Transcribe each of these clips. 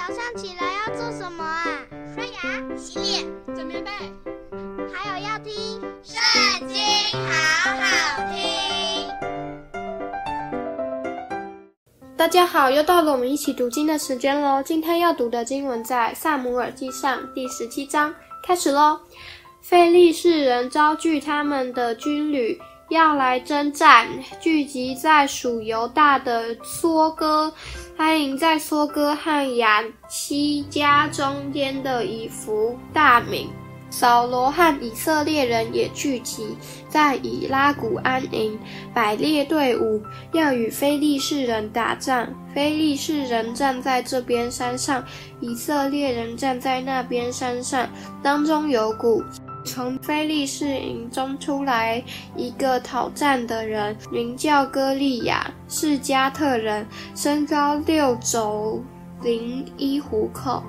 早上起来要做什么啊？刷牙、洗脸、整棉被，还有要听《圣经》，好好听。大家好，又到了我们一起读经的时间喽。今天要读的经文在《撒母耳记上》第十七章，开始喽。非利士人招聚他们的军旅。要来征战，聚集在属犹大的梭哥，安营在梭哥和雅西加中间的以弗大名。扫罗和以色列人也聚集在以拉谷安营，摆列队伍，要与非利士人打仗。非利士人站在这边山上，以色列人站在那边山上，当中有谷。从非利士营中出来一个讨战的人，名叫歌利亚，是迦特人，身高六肘零一虎口，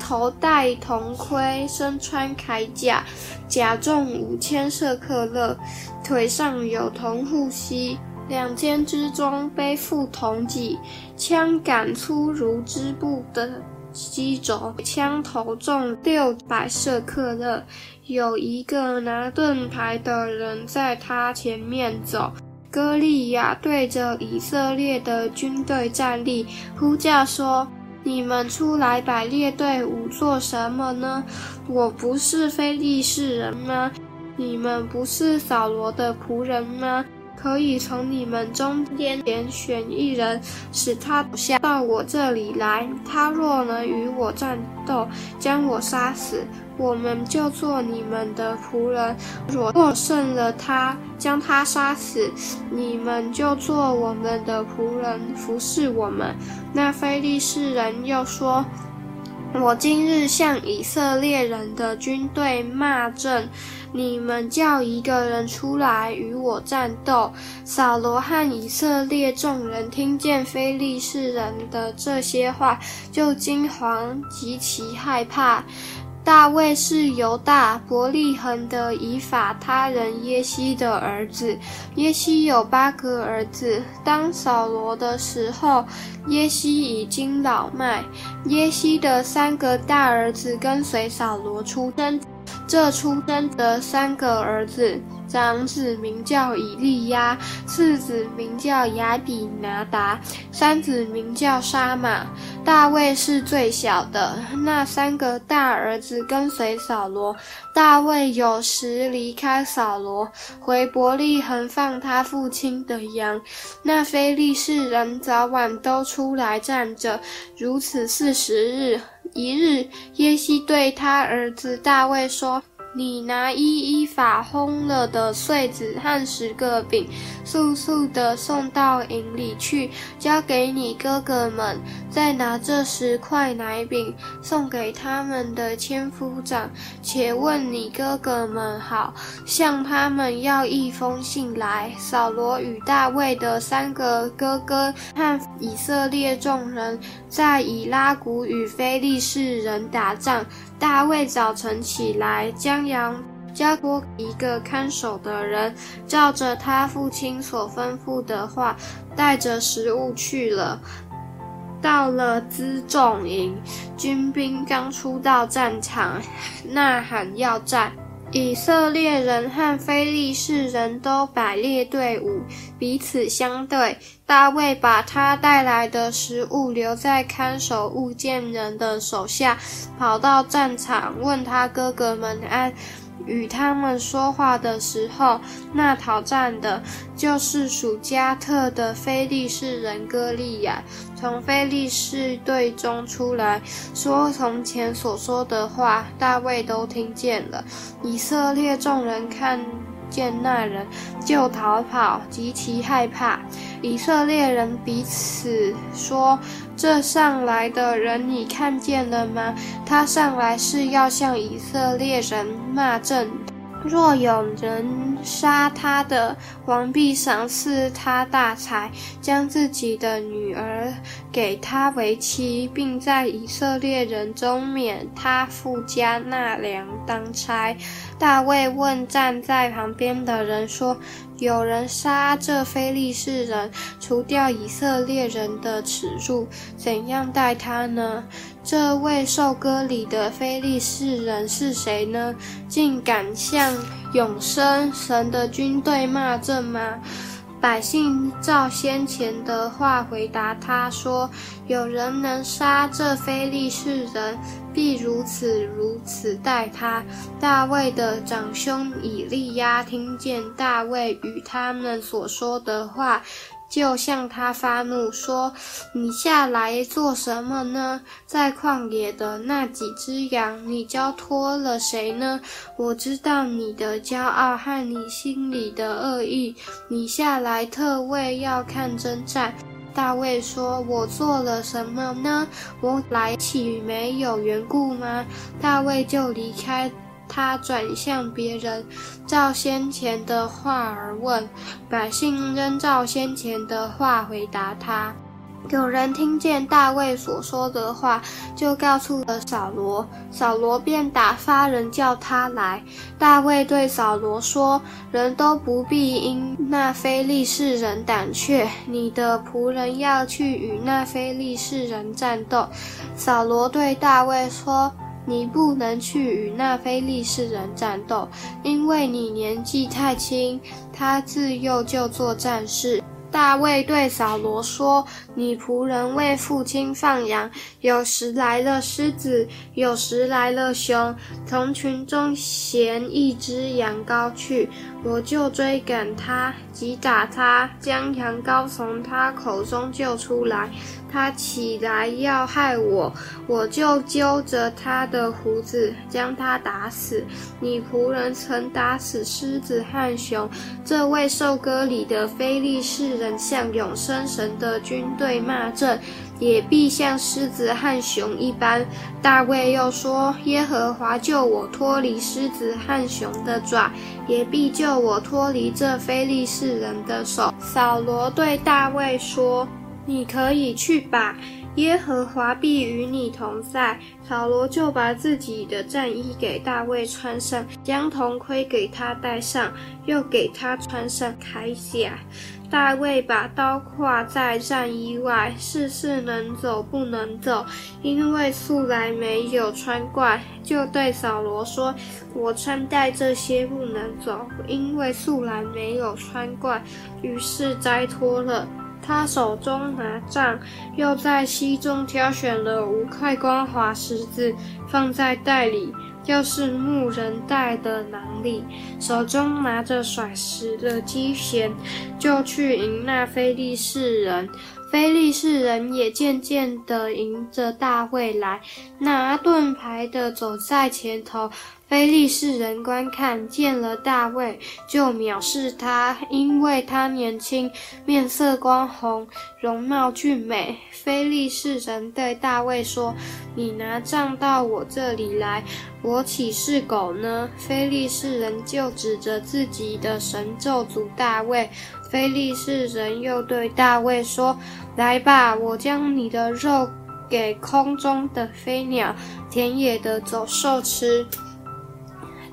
头戴铜盔，身穿铠甲，甲重五千舍克勒，腿上有铜护膝，两肩之中背负铜戟，枪杆粗如织布的。机轴，枪头重六百舍克勒，有一个拿盾牌的人在他前面走。歌利亚对着以色列的军队站立，呼叫说：“你们出来摆列队伍做什么呢？我不是非利士人吗？你们不是扫罗的仆人吗？”可以从你们中间拣选一人，使他下到我这里来。他若能与我战斗，将我杀死，我们就做你们的仆人；若胜了他，将他杀死，你们就做我们的仆人，服侍我们。那非利士人又说。我今日向以色列人的军队骂阵，你们叫一个人出来与我战斗。扫罗和以色列众人听见非利士人的这些话，就惊惶极其害怕。大卫是犹大伯利恒的以法他人耶西的儿子。耶西有八个儿子。当扫罗的时候，耶西已经老迈。耶西的三个大儿子跟随扫罗出征。这出生的三个儿子，长子名叫以利押，次子名叫亚比拿达，三子名叫沙马。大卫是最小的。那三个大儿子跟随扫罗。大卫有时离开扫罗，回伯利恒放他父亲的羊。那非利士人早晚都出来站着，如此四十日。一日，耶西对他儿子大卫说：“你拿一一法烘了的穗子和十个饼，速速的送到营里去，交给你哥哥们。再拿这十块奶饼送给他们的千夫长，且问你哥哥们好，向他们要一封信来。扫罗与大卫的三个哥哥和以色列众人在以拉谷与非利士人打仗。大卫早晨起来，将羊交托一个看守的人，照着他父亲所吩咐的话，带着食物去了。到了辎重营，军兵刚出到战场，呐喊要战。以色列人和非利士人都摆列队伍，彼此相对。大卫把他带来的食物留在看守物件人的手下，跑到战场，问他哥哥们安。与他们说话的时候，那讨战的，就是属加特的菲利士人歌利亚，从菲利士队中出来，说从前所说的话，大卫都听见了。以色列众人看见那人，就逃跑，极其害怕。以色列人彼此说：“这上来的人，你看见了吗？他上来是要向以色列人骂阵。若有人杀他的，王必赏赐他大财，将自己的女儿给他为妻，并在以色列人中免他父家纳粮当差。”大卫问站在旁边的人说：“有人杀这非利士人，除掉以色列人的耻辱，怎样待他呢？这位受割礼的非利士人是谁呢？竟敢向永生神的军队骂阵吗？百姓照先前的话回答他说：“有人能杀这非利士人，必如此如此待他。”大卫的长兄以利押听见大卫与他们所说的话。就向他发怒说：“你下来做什么呢？在旷野的那几只羊，你交托了谁呢？我知道你的骄傲和你心里的恶意。你下来特为要看征战。”大卫说：“我做了什么呢？我来岂没有缘故吗？”大卫就离开。他转向别人，照先前的话而问，百姓仍照先前的话回答他。有人听见大卫所说的话，就告诉了扫罗，扫罗便打发人叫他来。大卫对扫罗说：“人都不必因那非利士人胆怯，你的仆人要去与那非利士人战斗。”扫罗对大卫说。你不能去与那非利士人战斗，因为你年纪太轻，他自幼就做战士。大卫对扫罗说：“女仆人为父亲放羊，有时来了狮子，有时来了熊，从群中衔一只羊羔去，我就追赶他，击打他，将羊羔从他口中救出来。他起来要害我，我就揪着他的胡子，将他打死。你仆人曾打死狮子和熊，这位受割礼的非利士人向永生神的军队骂阵，也必像狮子和熊一般。大卫又说：耶和华救我脱离狮子和熊的爪，也必救我脱离这非利士人的手。扫罗对大卫说。你可以去吧，耶和华必与你同在。扫罗就把自己的战衣给大卫穿上，将铜盔给他戴上，又给他穿上铠甲。大卫把刀挂在战衣外，试试能走不能走，因为素来没有穿怪，就对扫罗说：“我穿戴这些不能走，因为素来没有穿怪。”于是摘脱了。他手中拿杖，又在溪中挑选了五块光滑石子，放在袋里，又是牧人带的囊里，手中拿着甩石的机弦，就去迎那非利士人。非利士人也渐渐地迎着大卫来，拿盾牌的走在前头。非利士人观看见了大卫，就藐视他，因为他年轻，面色光红，容貌俊美。非利士人对大卫说：“你拿杖到我这里来，我岂是狗呢？”非利士人就指着自己的神咒诅大卫。菲利士人又对大卫说：“来吧，我将你的肉给空中的飞鸟、田野的走兽吃。”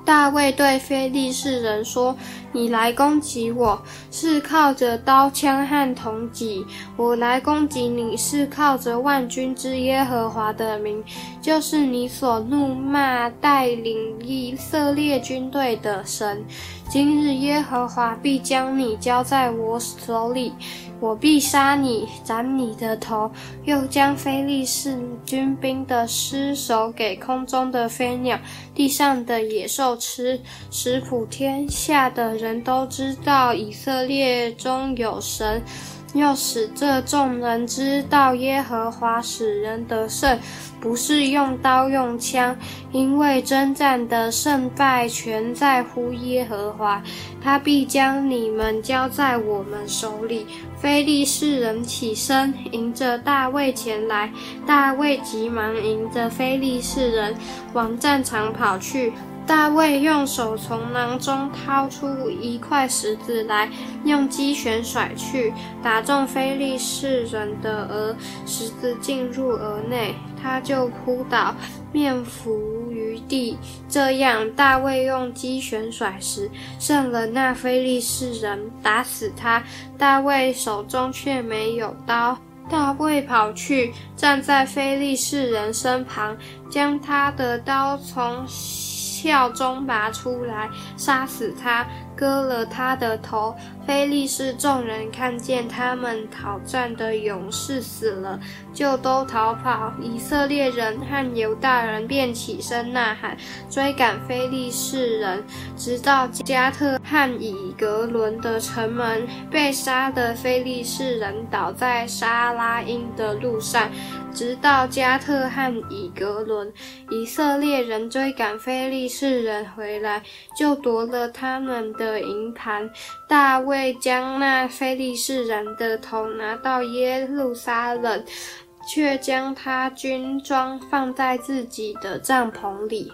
大卫对菲利士人说：“你来攻击我，是靠着刀枪和铜戟；我来攻击你，是靠着万军之耶和华的名，就是你所怒骂带领以色列军队的神。今日耶和华必将你交在我手里。”我必杀你，斩你的头，又将非利士军兵的尸首给空中的飞鸟、地上的野兽吃，使普天下的人人都知道以色列中有神。又使这众人知道耶和华使人得胜，不是用刀用枪，因为征战的胜败全在乎耶和华。他必将你们交在我们手里。非利士人起身迎着大卫前来，大卫急忙迎着非利士人往战场跑去。大卫用手从囊中掏出一块石子来，用机弦甩去，打中非利士人的额，石子进入额内，他就扑倒，面伏于地。这样，大卫用机旋甩时，胜了那非利士人，打死他。大卫手中却没有刀。大卫跑去，站在非利士人身旁，将他的刀从鞘中拔出来，杀死他。割了他的头。非利士众人看见他们讨战的勇士死了，就都逃跑。以色列人和犹大人便起身呐喊，追赶非利士人，直到加特和以格伦的城门。被杀的非利士人倒在沙拉因的路上，直到加特和以格伦。以色列人追赶非利士人回来，就夺了他们。的营盘，大卫将那非利士人的头拿到耶路撒冷，却将他军装放在自己的帐篷里。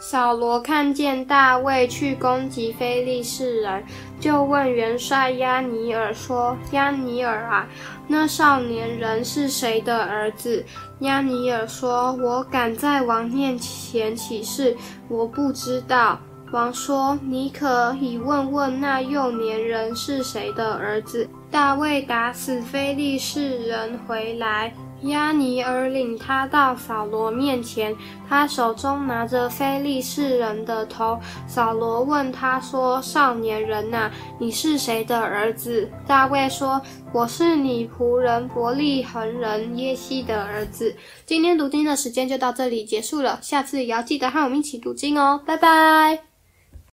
扫罗看见大卫去攻击非利士人，就问元帅押尼珥说：“押尼珥啊，那少年人是谁的儿子？”押尼珥说：“我敢在王面前起誓，我不知道。”王说：“你可以问问那幼年人是谁的儿子。”大卫打死非利士人回来，押尼珥领他到扫罗面前，他手中拿着非利士人的头。扫罗问他说：“少年人哪，你是谁的儿子？”大卫说：“我是你仆人伯利恒人耶西的儿子。”今天读经的时间就到这里结束了，下次也要记得和我们一起读经哦，拜拜。